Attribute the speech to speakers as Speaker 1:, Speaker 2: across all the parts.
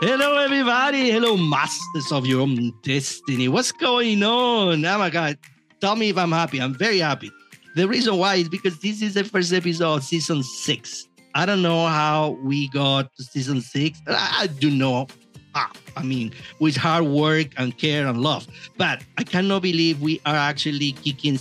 Speaker 1: Hello, everybody. Hello, masters of your own destiny. What's going on? Oh my God. Tell me if I'm happy. I'm very happy. The reason why is because this is the first episode of season six. I don't know how we got to season six. I do know. Ah, I mean, with hard work and care and love. But I cannot believe we are actually kicking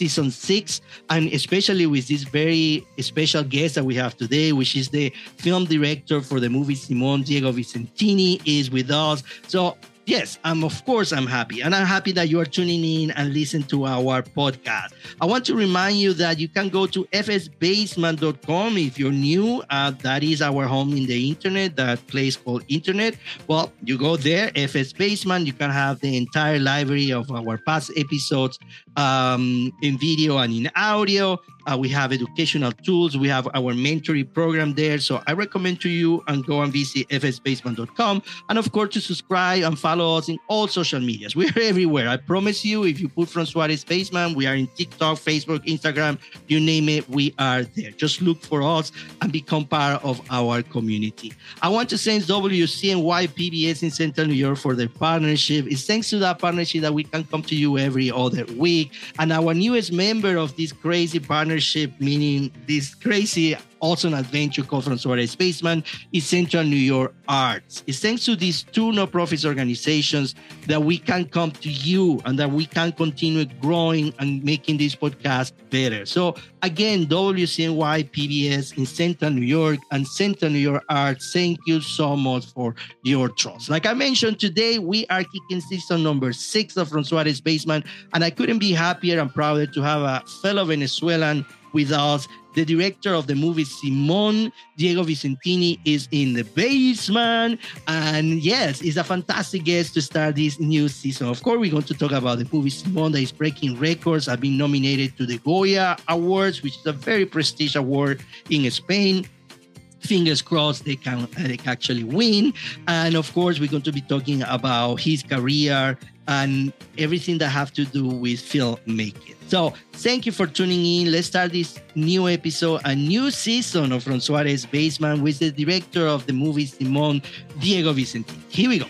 Speaker 1: season six, and especially with this very special guest that we have today, which is the film director for the movie Simon Diego Vicentini, is with us. So yes, I'm of course I'm happy, and I'm happy that you are tuning in and listen to our podcast. I want to remind you that you can go to fsbasement.com if you're new. Uh, that is our home in the internet, that place called internet. Well, you go there, FS Basement. You can have the entire library of our past episodes um, in video and in audio. Uh, we have educational tools. We have our mentoring program there. So I recommend to you and go and visit fsbasement.com. And of course, to subscribe and follow us in all social medias. We're everywhere. I promise you, if you put From Suarez Basement, we are in TikTok, Facebook, Instagram, you name it, we are there. Just look for us and become part of our community. I want to thank WCNY PBS in Central New York for their partnership. It's thanks to that partnership that we can come to you every other week. And our newest member of this crazy partnership meaning this crazy awesome adventure called from Suarez Basement is Central New York Arts. It's thanks to these two no-profit organizations that we can come to you and that we can continue growing and making this podcast better. So again, WCNY PBS in Central New York and Central New York Arts, thank you so much for your trust. Like I mentioned today, we are kicking season number six of From Suarez Basement, and I couldn't be happier and prouder to have a fellow Venezuelan with us the director of the movie Simon, Diego Vicentini, is in the basement. And yes, it's a fantastic guest to start this new season. Of course, we're going to talk about the movie Simon that is breaking records. I've been nominated to the Goya Awards, which is a very prestigious award in Spain fingers crossed they can, uh, they can actually win. And of course, we're going to be talking about his career and everything that have to do with filmmaking. So thank you for tuning in. Let's start this new episode, a new season of From Suarez Basement with the director of the movie Simon Diego Vicente. Here we go.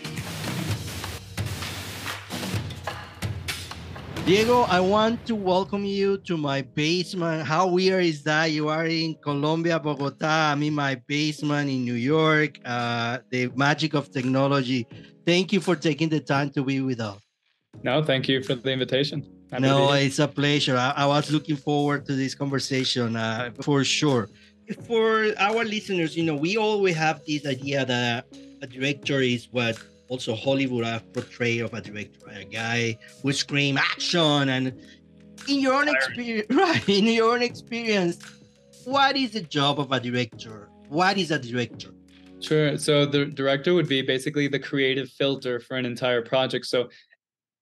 Speaker 1: Diego, I want to welcome you to my basement. How weird is that? You are in Colombia, Bogota. I'm in my basement in New York. Uh, the magic of technology. Thank you for taking the time to be with us.
Speaker 2: No, thank you for the invitation.
Speaker 1: I'm no, it's a pleasure. I, I, was looking forward to this conversation uh, for sure. For our listeners, you know, we always have this idea that a director is what also Hollywood have portrayed of a director, a guy who scream action. And in your own experience, right? In your own experience, what is the job of a director? What is a director?
Speaker 2: Sure. So the director would be basically the creative filter for an entire project. So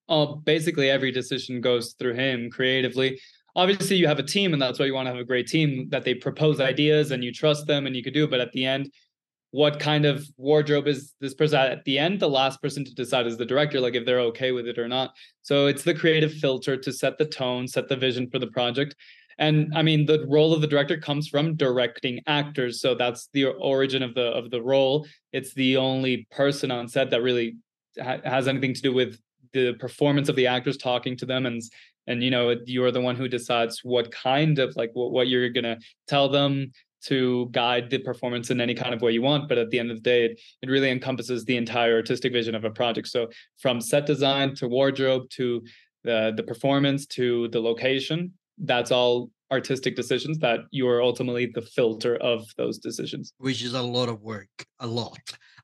Speaker 2: uh, basically every decision goes through him creatively. Obviously, you have a team, and that's why you want to have a great team that they propose ideas and you trust them and you could do. But at the end, what kind of wardrobe is this person at the end? The last person to decide is the director, like if they're okay with it or not. So it's the creative filter to set the tone, set the vision for the project. And I mean, the role of the director comes from directing actors, so that's the origin of the of the role. It's the only person on set that really ha- has anything to do with the performance of the actors talking to them and and you know you're the one who decides what kind of like what, what you're gonna tell them to guide the performance in any kind of way you want but at the end of the day it, it really encompasses the entire artistic vision of a project so from set design to wardrobe to the the performance to the location that's all artistic decisions that you are ultimately the filter of those decisions
Speaker 1: which is a lot of work a lot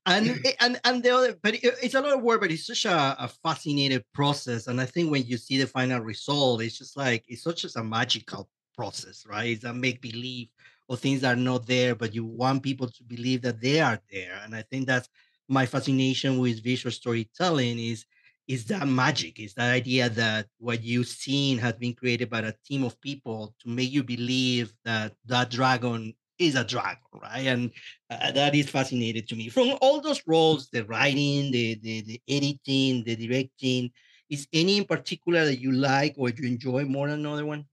Speaker 1: and and and the other, but it's a lot of work, but it's such a, a fascinating process. And I think when you see the final result, it's just like it's such a magical process, right? It's a make believe or things that are not there, but you want people to believe that they are there. And I think that's my fascination with visual storytelling is is that magic, is that idea that what you've seen has been created by a team of people to make you believe that that dragon is a dragon, right? And uh, that is fascinating to me. From all those roles, the writing, the, the, the editing, the directing, is any in particular that you like or you enjoy more than another one?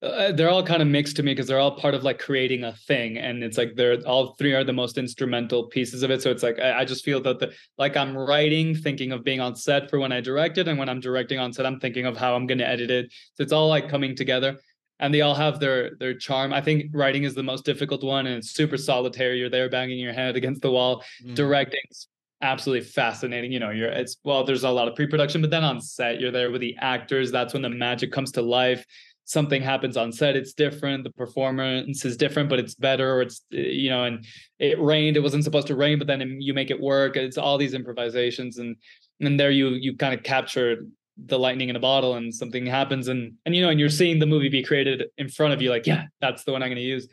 Speaker 2: Uh, they're all kind of mixed to me because they're all part of like creating a thing and it's like they're all three are the most instrumental pieces of it so it's like i, I just feel that the like i'm writing thinking of being on set for when i direct it and when i'm directing on set i'm thinking of how i'm going to edit it. So it's all like coming together and they all have their their charm. I think writing is the most difficult one and it's super solitary. You're there banging your head against the wall. Mm. directing's absolutely fascinating you know you're it's well there's a lot of pre-production but then on set you're there with the actors. That's when the magic comes to life something happens on set it's different the performance is different but it's better or it's you know and it rained it wasn't supposed to rain but then you make it work it's all these improvisations and and there you you kind of capture the lightning in a bottle and something happens and and you know and you're seeing the movie be created in front of you like yeah that's the one i'm going to use.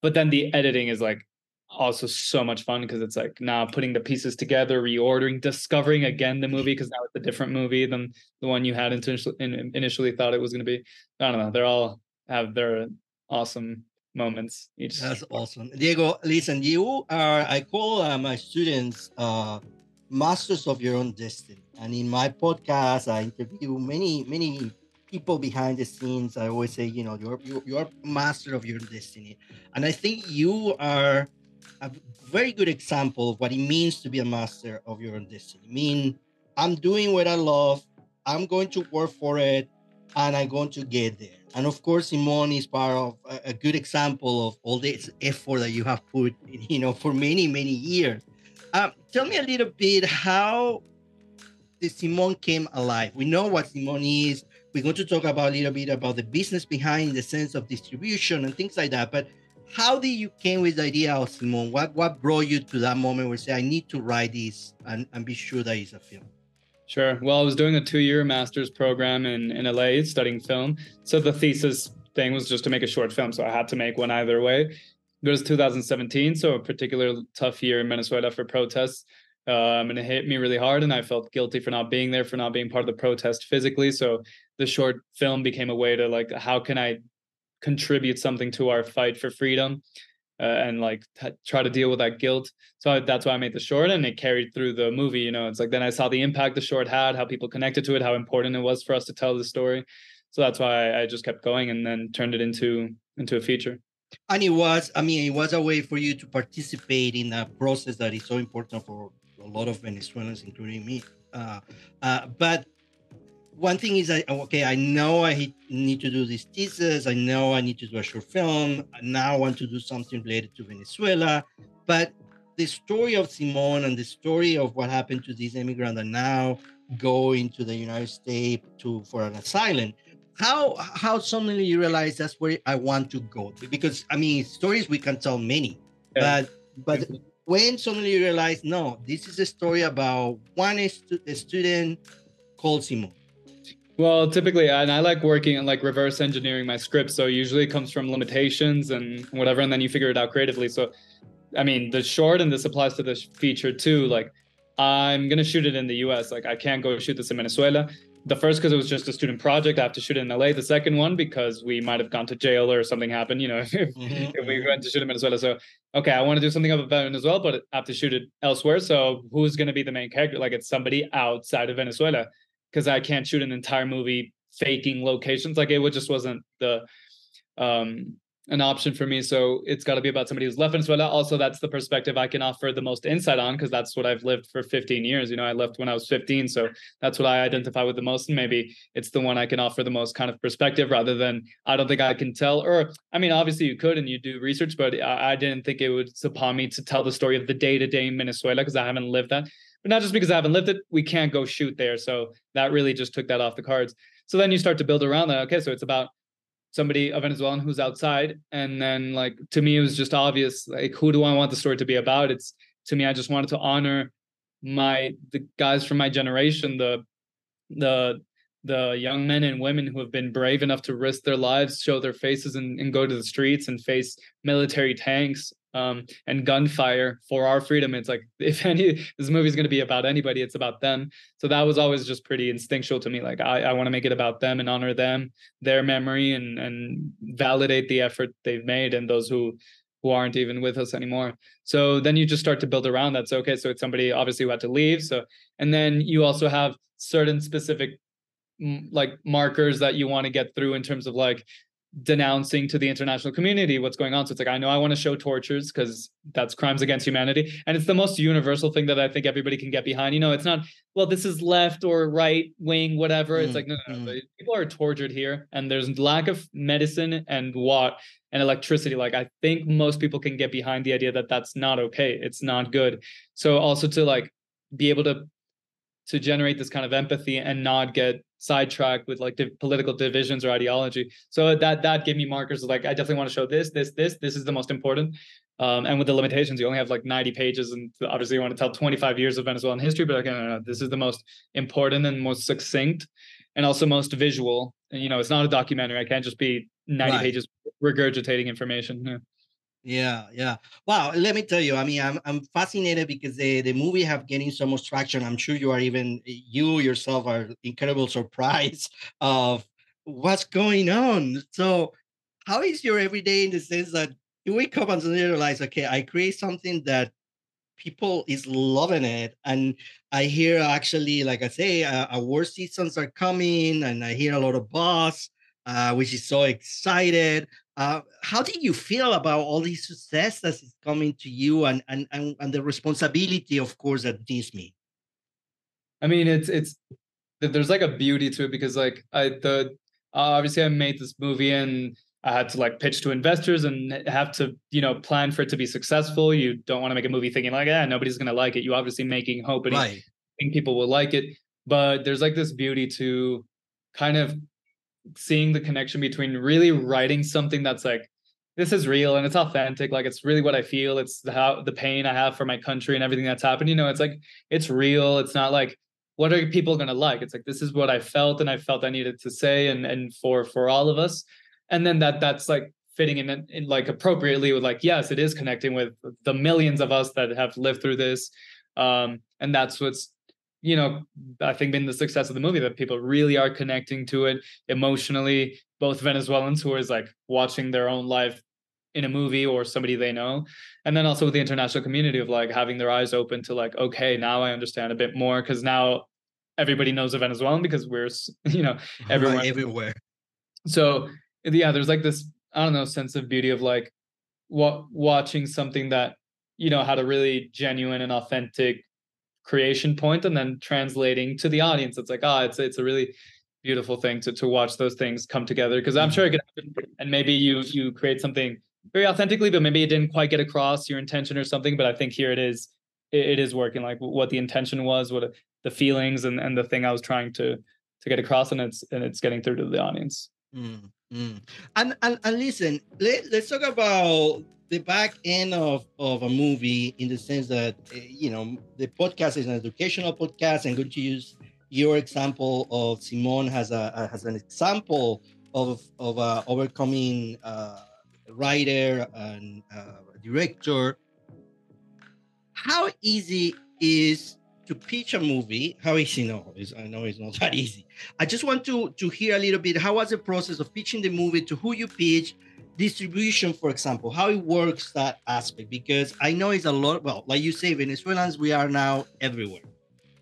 Speaker 2: But then the editing is like also so much fun because it's like now putting the pieces together, reordering, discovering again the movie because now it's a different movie than the one you had initially initially thought it was going to be. I don't know. They're all have their awesome moments. Each
Speaker 1: that's awesome, Diego. Listen, you are I call uh, my students uh, masters of your own destiny, and in my podcast I interview many many people behind the scenes. I always say, you know, you're you're master of your destiny, and I think you are a very good example of what it means to be a master of your own destiny. I mean, I'm doing what I love, I'm going to work for it, and I'm going to get there. And of course, Simon is part of a, a good example of all this effort that you have put, you know, for many, many years. Um, tell me a little bit how the Simon came alive. We know what Simon is. We're going to talk about a little bit about the business behind the sense of distribution and things like that. But how did you came with the idea of Simon? What what brought you to that moment where you say I need to write this and, and be sure that it's a film?
Speaker 2: Sure. Well, I was doing a two-year master's program in, in LA studying film. So the thesis thing was just to make a short film. So I had to make one either way. It was 2017, so a particular tough year in Venezuela for protests. Um, and it hit me really hard, and I felt guilty for not being there, for not being part of the protest physically. So the short film became a way to like, how can I contribute something to our fight for freedom uh, and like t- try to deal with that guilt. So I, that's why I made the short and it carried through the movie. You know, it's like then I saw the impact the short had, how people connected to it, how important it was for us to tell the story. So that's why I, I just kept going and then turned it into into a feature.
Speaker 1: And it was, I mean, it was a way for you to participate in a process that is so important for a lot of Venezuelans, including me. Uh, uh, but one thing is I okay, I know I need to do this thesis. I know I need to do a short film. Now I want to do something related to Venezuela. But the story of Simon and the story of what happened to these immigrants that now go into the United States to for an asylum. How how suddenly you realize that's where I want to go? Because I mean stories we can tell many, yeah. but but when suddenly you realize no, this is a story about one stu- student called Simon
Speaker 2: well, typically, and I like working and like reverse engineering my script. So usually it comes from limitations and whatever, and then you figure it out creatively. So, I mean, the short and this applies to the feature too. Like, I'm gonna shoot it in the U.S. Like, I can't go shoot this in Venezuela. The first because it was just a student project. I have to shoot it in LA. The second one because we might have gone to jail or something happened. You know, if, mm-hmm. if we went to shoot in Venezuela. So, okay, I want to do something about Venezuela, but I have to shoot it elsewhere. So, who's gonna be the main character? Like, it's somebody outside of Venezuela because I can't shoot an entire movie faking locations. Like it just wasn't the um an option for me. So it's got to be about somebody who's left Venezuela. Also, that's the perspective I can offer the most insight on because that's what I've lived for 15 years. You know, I left when I was 15, so that's what I identify with the most, and maybe it's the one I can offer the most kind of perspective rather than I don't think I can tell. Or I mean, obviously you could and you do research, but I, I didn't think it would upon me to tell the story of the day to day in Venezuela because I haven't lived that but not just because I haven't lived it, we can't go shoot there. So that really just took that off the cards. So then you start to build around that. Okay, so it's about somebody a Venezuelan who's outside, and then like to me it was just obvious. Like who do I want the story to be about? It's to me I just wanted to honor my the guys from my generation, the the the young men and women who have been brave enough to risk their lives, show their faces, and, and go to the streets and face military tanks um, and gunfire for our freedom. It's like if any this movie is going to be about anybody, it's about them. So that was always just pretty instinctual to me. Like I, I want to make it about them and honor them, their memory, and and validate the effort they've made and those who who aren't even with us anymore. So then you just start to build around that. So okay, so it's somebody obviously who had to leave. So and then you also have certain specific like markers that you want to get through in terms of like denouncing to the international community what's going on. So it's like, I know I want to show tortures because that's crimes against humanity. And it's the most universal thing that I think everybody can get behind. You know, it's not, well, this is left or right wing, whatever. Mm, it's like, no, no, no. Mm. People are tortured here and there's lack of medicine and what and electricity. Like, I think most people can get behind the idea that that's not okay. It's not good. So also to like be able to to generate this kind of empathy and not get sidetracked with like the political divisions or ideology. So that that gave me markers of like I definitely want to show this, this, this. This is the most important. Um, and with the limitations, you only have like 90 pages, and obviously you want to tell 25 years of Venezuelan history. But like, no, no, no, this is the most important and most succinct, and also most visual. And you know, it's not a documentary. I can't just be 90 right. pages regurgitating information. Yeah.
Speaker 1: Yeah, yeah. Wow. Let me tell you. I mean, I'm I'm fascinated because the the movie have getting so much traction. I'm sure you are even you yourself are incredible surprised of what's going on. So, how is your everyday in the sense that you wake up and realize, okay, I create something that people is loving it, and I hear actually, like I say, uh, award seasons are coming, and I hear a lot of buzz, uh, which is so excited. Uh, how do you feel about all these success that is coming to you and, and, and, and the responsibility, of course, that this means?
Speaker 2: I mean, it's, it's, there's like a beauty to it because like I, the, uh, obviously I made this movie and I had to like pitch to investors and have to, you know, plan for it to be successful. You don't want to make a movie thinking like, yeah, nobody's going to like it. You obviously making hope and right. think people will like it. But there's like this beauty to kind of seeing the connection between really writing something that's like this is real and it's authentic like it's really what i feel it's how the pain i have for my country and everything that's happened you know it's like it's real it's not like what are people going to like? It's like this is what i felt and i felt i needed to say and and for for all of us. And then that that's like fitting in, in like appropriately with like yes it is connecting with the millions of us that have lived through this um and that's what's you know, I think been the success of the movie that people really are connecting to it emotionally. Both Venezuelans who is like watching their own life in a movie or somebody they know, and then also with the international community of like having their eyes open to like, okay, now I understand a bit more because now everybody knows a Venezuelan because we're you know everywhere.
Speaker 1: Everywhere.
Speaker 2: So yeah, there's like this I don't know sense of beauty of like what watching something that you know had a really genuine and authentic creation point and then translating to the audience. It's like ah oh, it's it's a really beautiful thing to to watch those things come together. Because i'm sure it could happen and maybe you you create something very authentically but maybe it didn't quite get across your intention or something but i think here it is it, it is working like what the intention was what the feelings and and the thing i was trying to to get across and it's and it's getting through to the audience.
Speaker 1: Mm, mm. And, and and listen let, let's talk about the back end of, of a movie in the sense that eh, you know the podcast is an educational podcast i'm going to use your example of Simon has a has an example of of a overcoming uh, writer and uh, director. How easy is to pitch a movie? How easy? No is i know it's not that easy. I just want to to hear a little bit how was the process of pitching the movie to who you pitch distribution, for example, how it works that aspect, because I know it's a lot. Well, like you say, Venezuelans, we are now everywhere.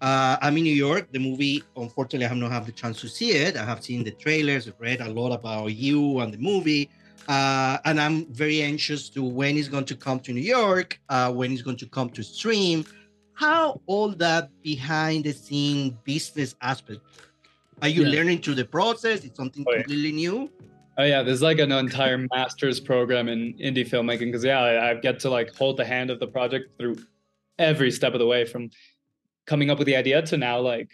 Speaker 1: Uh, I'm in New York. The movie, unfortunately, I have not had the chance to see it. I have seen the trailers, I've read a lot about you and the movie. Uh, and I'm very anxious to when it's going to come to New York, uh, when it's going to come to stream. How all that behind the scene business aspect? Are you yeah. learning through the process? It's something oh, yeah. completely new.
Speaker 2: Oh yeah, there's like an entire master's program in indie filmmaking because yeah, I, I, get to like hold the hand of the project through every step of the way from coming up with the idea to now like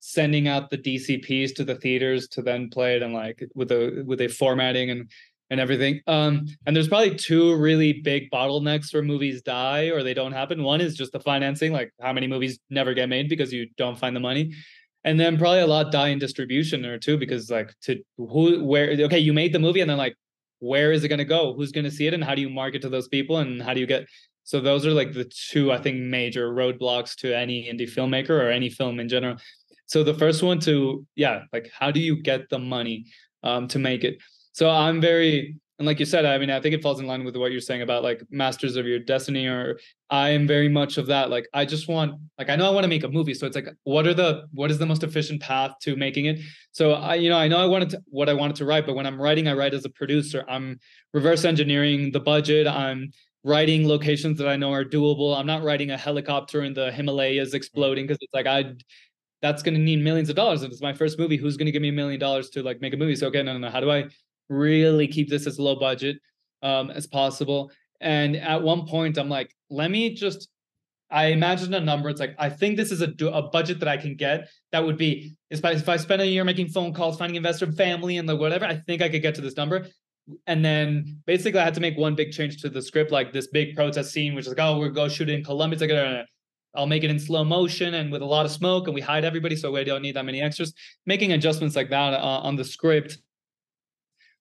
Speaker 2: sending out the DCPs to the theaters to then play it and like with a with a formatting and and everything. Um, and there's probably two really big bottlenecks where movies die or they don't happen. One is just the financing, like how many movies never get made because you don't find the money and then probably a lot die in distribution or two because like to who where okay you made the movie and then like where is it going to go? Who's going to see it and how do you market to those people and how do you get so those are like the two i think major roadblocks to any indie filmmaker or any film in general. So the first one to yeah like how do you get the money um, to make it? So i'm very and like you said, I mean, I think it falls in line with what you're saying about like masters of your destiny, or I am very much of that. Like, I just want, like, I know I want to make a movie. So it's like, what are the, what is the most efficient path to making it? So I, you know, I know I wanted to, what I wanted to write, but when I'm writing, I write as a producer. I'm reverse engineering the budget. I'm writing locations that I know are doable. I'm not writing a helicopter in the Himalayas exploding mm. because it's like, I, that's going to need millions of dollars. If it's my first movie, who's going to give me a million dollars to like make a movie? So, okay, no, no, no. How do I, really keep this as low budget um, as possible. And at one point, I'm like, let me just. I imagine a number. It's like I think this is a, a budget that I can get. That would be if I, if I spend a year making phone calls, finding investor, family, and the whatever. I think I could get to this number. And then basically, I had to make one big change to the script, like this big protest scene, which is like, oh, we're go shoot it in Colombia. It's like, I'll make it in slow motion and with a lot of smoke, and we hide everybody, so we don't need that many extras. Making adjustments like that uh, on the script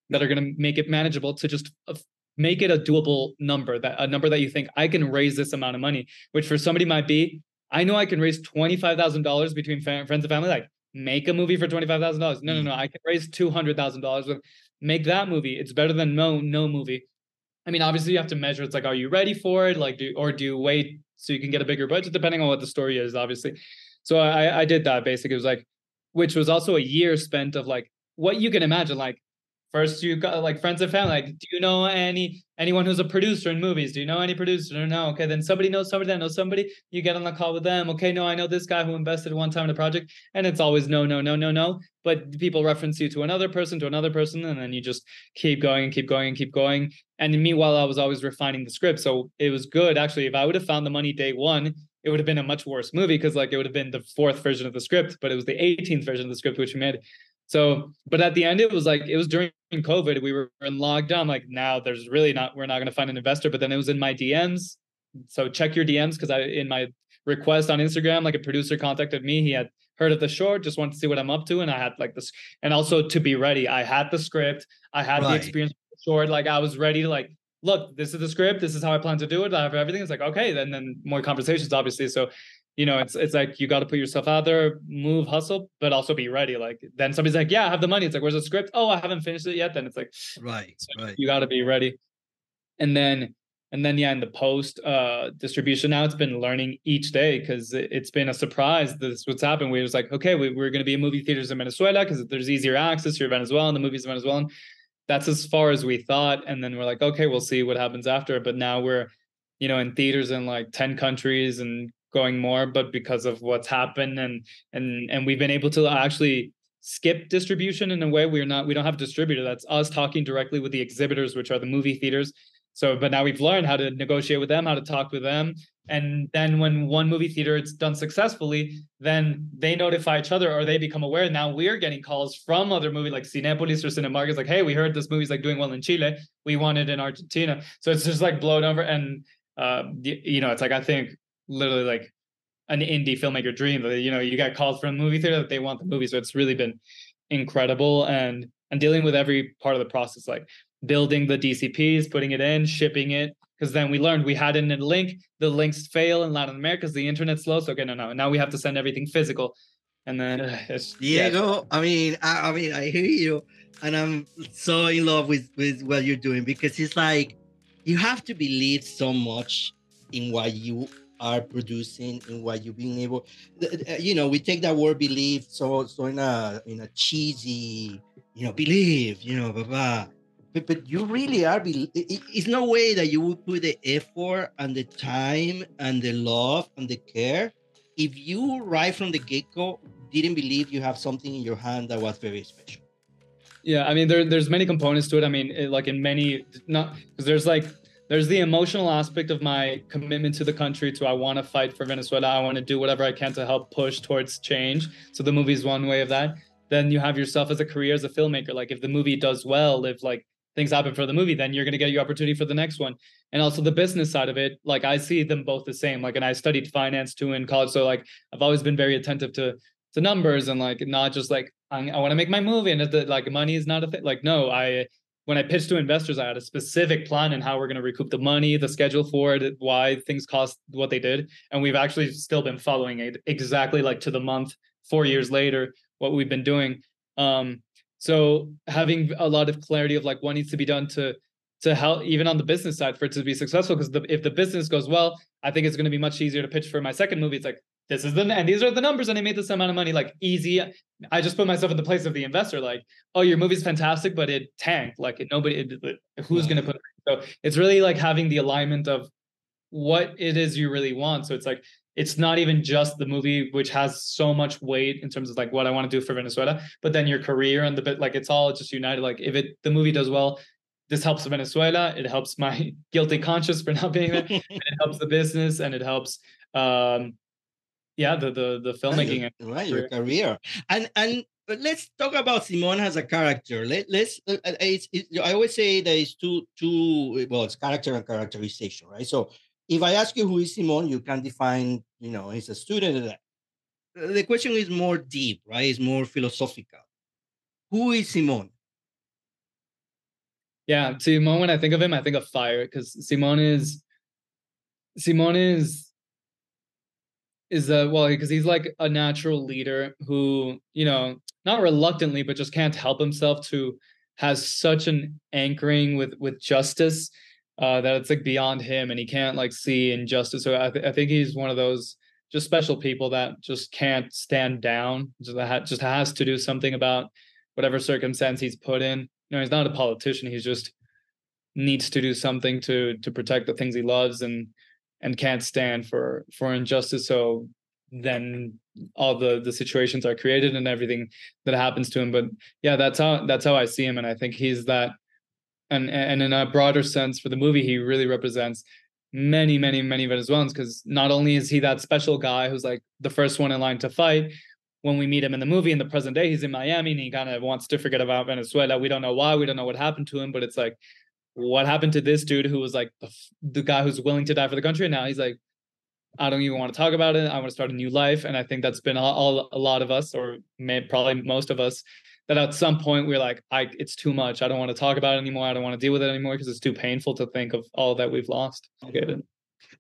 Speaker 2: that are going to make it manageable to just uh, make it a doable number that a number that you think I can raise this amount of money, which for somebody might be, I know I can raise $25,000 between friends and family, like make a movie for $25,000. No, no, no, mm. I can raise $200,000 with make that movie. It's better than no, no movie. I mean, obviously you have to measure. It's like, are you ready for it? Like, do, or do you wait so you can get a bigger budget, depending on what the story is, obviously. So I, I did that basically. It was like, which was also a year spent of like what you can imagine, like First, you got like friends and family. Like, do you know any anyone who's a producer in movies? Do you know any producer? No. Okay, then somebody knows somebody that knows somebody. You get on the call with them. Okay, no, I know this guy who invested one time in a project, and it's always no, no, no, no, no. But people reference you to another person, to another person, and then you just keep going and keep going and keep going. And meanwhile, I was always refining the script, so it was good actually. If I would have found the money day one, it would have been a much worse movie because like it would have been the fourth version of the script, but it was the 18th version of the script which we made. So, but at the end, it was like it was during COVID. We were in lockdown. Like now, there's really not. We're not going to find an investor. But then it was in my DMs. So check your DMs because I in my request on Instagram, like a producer contacted me. He had heard of the short, just wanted to see what I'm up to, and I had like this, and also to be ready. I had the script. I had right. the experience the short. Like I was ready to like look. This is the script. This is how I plan to do it. I have everything. It's like okay, then then more conversations, obviously. So you know, it's it's like you got to put yourself out there, move, hustle, but also be ready. Like then somebody's like, "Yeah, I have the money." It's like, "Where's the script?" "Oh, I haven't finished it yet." Then it's like,
Speaker 1: right,
Speaker 2: so
Speaker 1: right.
Speaker 2: You got to be ready. And then and then yeah, in the post uh distribution now, it's been learning each day because it, has been a surprise. This what's happened. We was like, okay, we, we're going to be in movie theaters in Venezuela because there's easier access. You're Venezuelan, the movies in Venezuelan. That's as far as we thought. And then we're like, okay, we'll see what happens after. But now we're you know in theaters in like 10 countries and going more, but because of what's happened and and and we've been able to actually skip distribution in a way we're not we don't have a distributor. That's us talking directly with the exhibitors which are the movie theaters. So but now we've learned how to negotiate with them how to talk with them. And then when one movie theater it's done successfully then they notify each other or they become aware. Now we're getting calls from other movies like cinepolis or cinemark it's like hey we heard this movie's like doing well in chile. We want it in argentina. So it's just like blown over. And uh you know it's like i think literally like an indie filmmaker dream that you know you got called from a movie theater that they want the movie so it's really been incredible and and dealing with every part of the process like building the dcps putting it in shipping it because then we learned we had in a link the links fail in latin america because the internet's slow so okay no no now we have to send everything physical and then
Speaker 1: diego yeah. i mean I, I mean i hear you and i'm so in love with with what you're doing because it's like you have to believe so much in what you are producing and what you've been able you know we take that word believe so so in a in a cheesy you know believe you know blah, blah. But, but you really are be it's no way that you would put the effort and the time and the love and the care if you right from the get-go didn't believe you have something in your hand that was very special
Speaker 2: yeah i mean there, there's many components to it i mean it, like in many not because there's like there's the emotional aspect of my commitment to the country to i want to fight for venezuela i want to do whatever i can to help push towards change. So the movie is one way of that. Then you have yourself as a career as a filmmaker. Like if the movie does well if like things happen for the movie then you're going to get your opportunity for the next one. And also the business side of it like i see them both the same. Like and i studied finance too in college so like i've always been very attentive to to numbers and like not just like i, I want to make my movie and the, like money is not a thing like no i when I pitched to investors, I had a specific plan and how we're going to recoup the money, the schedule for it, why things cost what they did. And we've actually still been following it exactly like to the month, four years later, what we've been doing. Um, so having a lot of clarity of like what needs to be done to to help even on the business side for it to be successful because if the business goes well i think it's going to be much easier to pitch for my second movie it's like this is the and these are the numbers and i made this amount of money like easy i just put myself in the place of the investor like oh your movie's fantastic but it tanked like it, nobody it, who's going to put so it's really like having the alignment of what it is you really want so it's like it's not even just the movie which has so much weight in terms of like what i want to do for venezuela but then your career and the bit like it's all just united like if it the movie does well this helps Venezuela. It helps my guilty conscience for not being there. and it helps the business, and it helps, um, yeah, the the the filmmaking.
Speaker 1: Right, your, right, your career. And and let's talk about Simon as a character. Let let's. Uh, uh I always say there is two two. Well, it's character and characterization, right? So if I ask you who is Simon, you can define. You know, he's a student. The question is more deep, right? It's more philosophical. Who is Simon?
Speaker 2: Yeah, Simon. When I think of him, I think of fire because Simon is Simon is is a well because he's like a natural leader who you know not reluctantly but just can't help himself to has such an anchoring with with justice uh that it's like beyond him and he can't like see injustice. So i, th- I think he's one of those just special people that just can't stand down just, just has to do something about whatever circumstance he's put in. You know he's not a politician he's just needs to do something to to protect the things he loves and and can't stand for for injustice. So then all the the situations are created and everything that happens to him. But yeah that's how that's how i see him. And i think he's that and and in a broader sense for the movie he really represents many many many venezuelans because not only is he that special guy who's like the first one in line to fight when we meet him in the movie in the present day, he's in Miami and he kind of wants to forget about Venezuela. We don't know why, we don't know what happened to him, but it's like, what happened to this dude who was like the, the guy who's willing to die for the country? And now he's like, I don't even want to talk about it. I want to start a new life. And I think that's been all, a lot of us, or may, probably most of us, that at some point we're like, I it's too much. I don't want to talk about it anymore. I don't want to deal with it anymore because it's too painful to think of all that we've lost.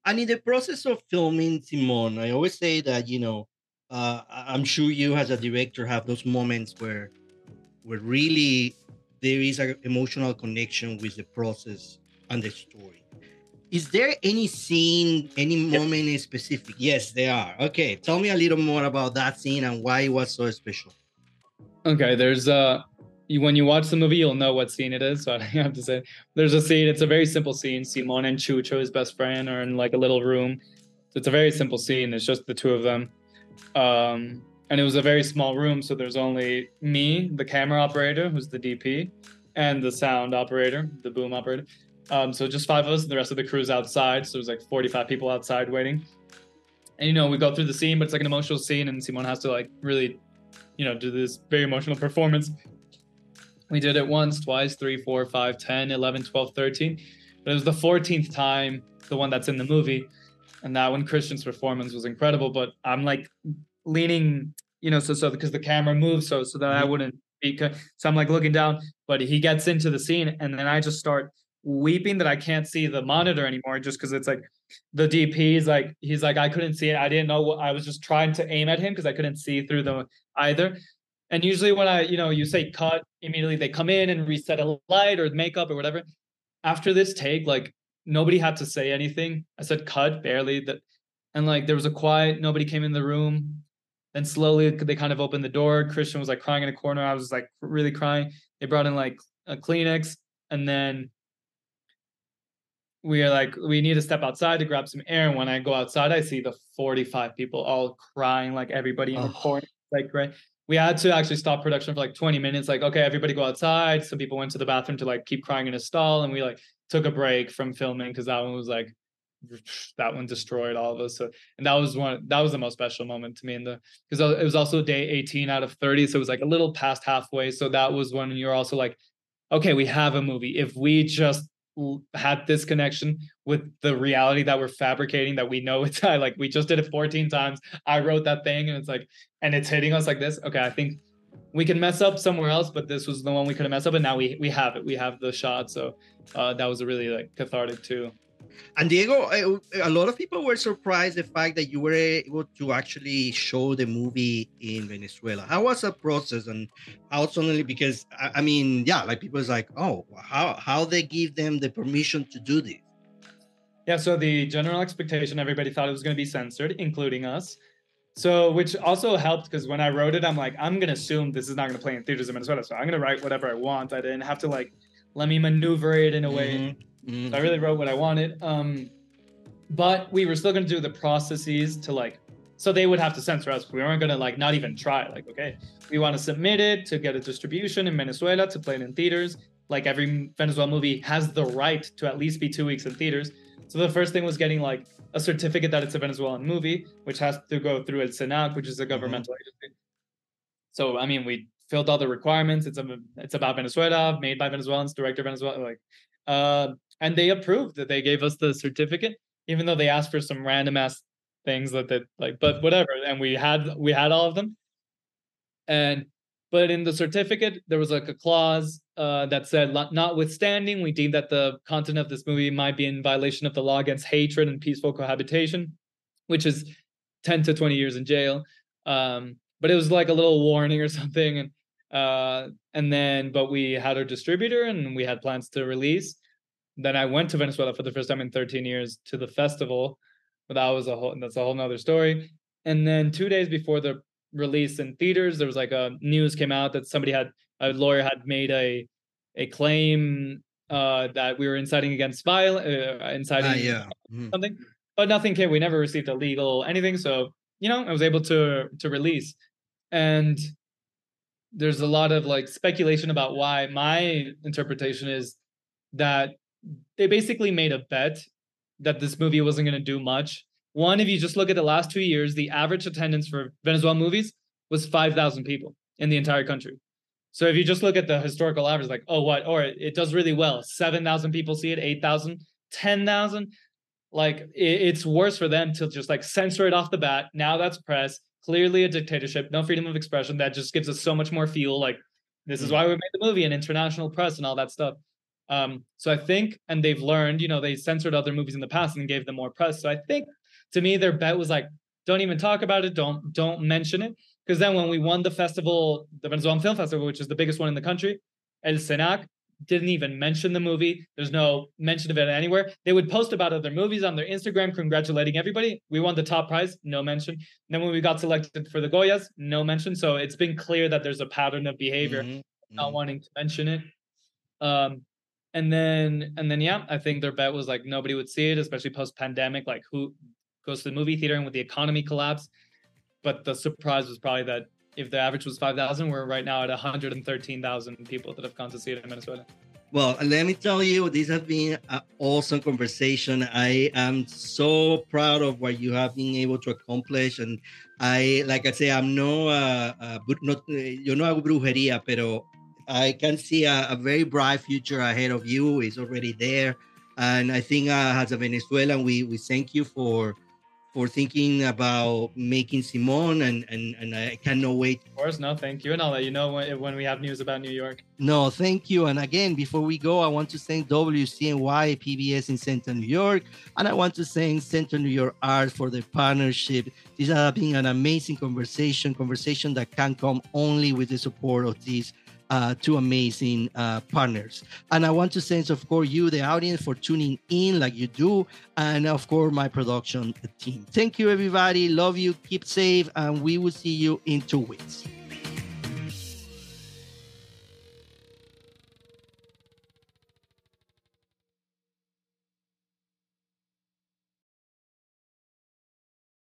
Speaker 1: And in the process of filming Simon, I always say that, you know, uh, I'm sure you as a director have those moments where where really there is an emotional connection with the process and the story. Is there any scene, any moment in specific? Yes, there are. Okay, tell me a little more about that scene and why it was so special.
Speaker 2: Okay, there's uh you when you watch the movie, you'll know what scene it is. So I have to say, there's a scene. It's a very simple scene. Simon and Chucho, his best friend, are in like a little room. So it's a very simple scene. It's just the two of them um, and it was a very small room, so there's only me, the camera operator, who's the DP, and the sound operator, the boom operator. Um, so just five of us. and The rest of the crew's outside. So there's like 45 people outside waiting. And you know, we go through the scene, but it's like an emotional scene, and Simon has to like really, you know, do this very emotional performance. We did it once, twice, three, four, five, 10, 11, 12, 13. But it was the 14th time, the one that's in the movie and that one Christian's performance was incredible. But I'm like leaning, you know, so so because the camera moves, so so that I mm-hmm. wouldn't be. So I'm like looking down, but he gets into the scene, and then I just start weeping that I can't see the monitor anymore, just because it's like the DP is like he's like I couldn't see it. I didn't know what I was just trying to aim at him because I couldn't see through the either. And usually when I, you know, you say cut, immediately they come in and reset a light or makeup or whatever. After this take, like nobody had to say anything. I said cut barely that and like there was a quiet, nobody came in the room. Then slowly they kind of opened the door. Christian was like crying in a corner. I was like really crying. They brought in like a Kleenex and then we are like, we need to step outside to grab some air. And when I go outside, I see the 45 people all crying, like everybody in the corner. Like, right. We had to actually stop production for like 20 minutes. Like, okay, everybody go outside. Some people went to the bathroom to like keep crying in a stall. And we like took a break from filming because that one was like that one destroyed all of us. So, and that was one that was the most special moment to me in the because it was also day 18 out of 30, so it was like a little past halfway. So that was when you're also like, okay, we have a movie. If we just had this connection with the reality that we're fabricating that we know it's like we just did it 14 times i wrote that thing and it's like and it's hitting us like this okay i think we can mess up somewhere else, but this was the one we could have messed up, and now we we have it. We have the shot, so uh, that was really like cathartic too.
Speaker 1: And Diego, a lot of people were surprised the fact that you were able to actually show the movie in Venezuela. How was the process and how suddenly? Because I mean, yeah, like people is like, oh, how how they give them the permission to do this?
Speaker 2: Yeah, so the general expectation, everybody thought it was going to be censored, including us. So, which also helped because when I wrote it, I'm like, I'm going to assume this is not going to play in theaters in Venezuela. So I'm going to write whatever I want. I didn't have to like, let me maneuver it in a way. Mm-hmm. Mm-hmm. So I really wrote what I wanted. Um, but we were still going to do the processes to like, so they would have to censor us. We weren't going to like, not even try. Like, okay, we want to submit it to get a distribution in Venezuela to play it in theaters. Like every Venezuela movie has the right to at least be two weeks in theaters. So the first thing was getting like a certificate that it's a Venezuelan movie, which has to go through El CNAC, which is a mm-hmm. governmental mm-hmm. agency. So I mean, we filled all the requirements. It's a it's about Venezuela, made by Venezuelans, director Venezuela, like, uh, and they approved that they gave us the certificate, even though they asked for some random ass things that they like, but whatever. And we had we had all of them, and but in the certificate there was like a clause uh, that said, notwithstanding, we deem that the content of this movie might be in violation of the law against hatred and peaceful cohabitation, which is 10 to 20 years in jail. Um, but it was like a little warning or something. And uh, and then, but we had our distributor and we had plans to release. Then I went to Venezuela for the first time in 13 years to the festival. But that was a whole that's a whole nother story. And then two days before the release in theaters, there was like a news came out that somebody had a lawyer had made a a claim uh, that we were inciting against violence, uh, inciting uh, yeah. mm-hmm. something, but nothing came. We never received a legal anything, so you know I was able to to release, and there's a lot of like speculation about why. My interpretation is that they basically made a bet that this movie wasn't going to do much. One, if you just look at the last two years, the average attendance for Venezuelan movies was 5,000 people in the entire country. So if you just look at the historical average, like, oh, what? Or it, it does really well. 7,000 people see it, 8,000, 10,000. Like, it, it's worse for them to just like censor it off the bat. Now that's press, clearly a dictatorship, no freedom of expression. That just gives us so much more fuel. Like, this is mm. why we made the movie and international press and all that stuff. Um, so I think, and they've learned, you know, they censored other movies in the past and gave them more press. So I think to me, their bet was like, don't even talk about it, don't don't mention it. Because then when we won the festival, the Venezuelan Film Festival, which is the biggest one in the country, El CNAC didn't even mention the movie. There's no mention of it anywhere. They would post about other movies on their Instagram, congratulating everybody. We won the top prize, no mention. And then when we got selected for the Goyas, no mention. So it's been clear that there's a pattern of behavior, mm-hmm. not mm-hmm. wanting to mention it. Um, and then and then yeah, I think their bet was like nobody would see it, especially post pandemic. Like who goes to the movie theater and with the economy collapse, but the surprise was probably that if the average was 5,000, we're right now at 113,000 people that have gone to see it in Venezuela.
Speaker 1: Well, let me tell you, this has been an awesome conversation. I am so proud of what you have been able to accomplish. And I, like I say, I'm no, uh, uh, not, yo no hago brujería, pero I can see a, a, very bright future ahead of you. It's already there. And I think uh, as a Venezuelan, we, we thank you for for thinking about making Simon, and, and, and I cannot wait.
Speaker 2: Of course, no, thank you. And I'll let you know when, when we have news about New York.
Speaker 1: No, thank you. And again, before we go, I want to thank WCNY PBS in Central New York. And I want to thank Central New York Art for the partnership. This has been an amazing conversation, conversation that can come only with the support of these uh, two amazing uh, partners. And I want to thank, of course, you, the audience, for tuning in like you do, and of course, my production team. Thank you, everybody. Love you. Keep safe, and we will see you in two weeks.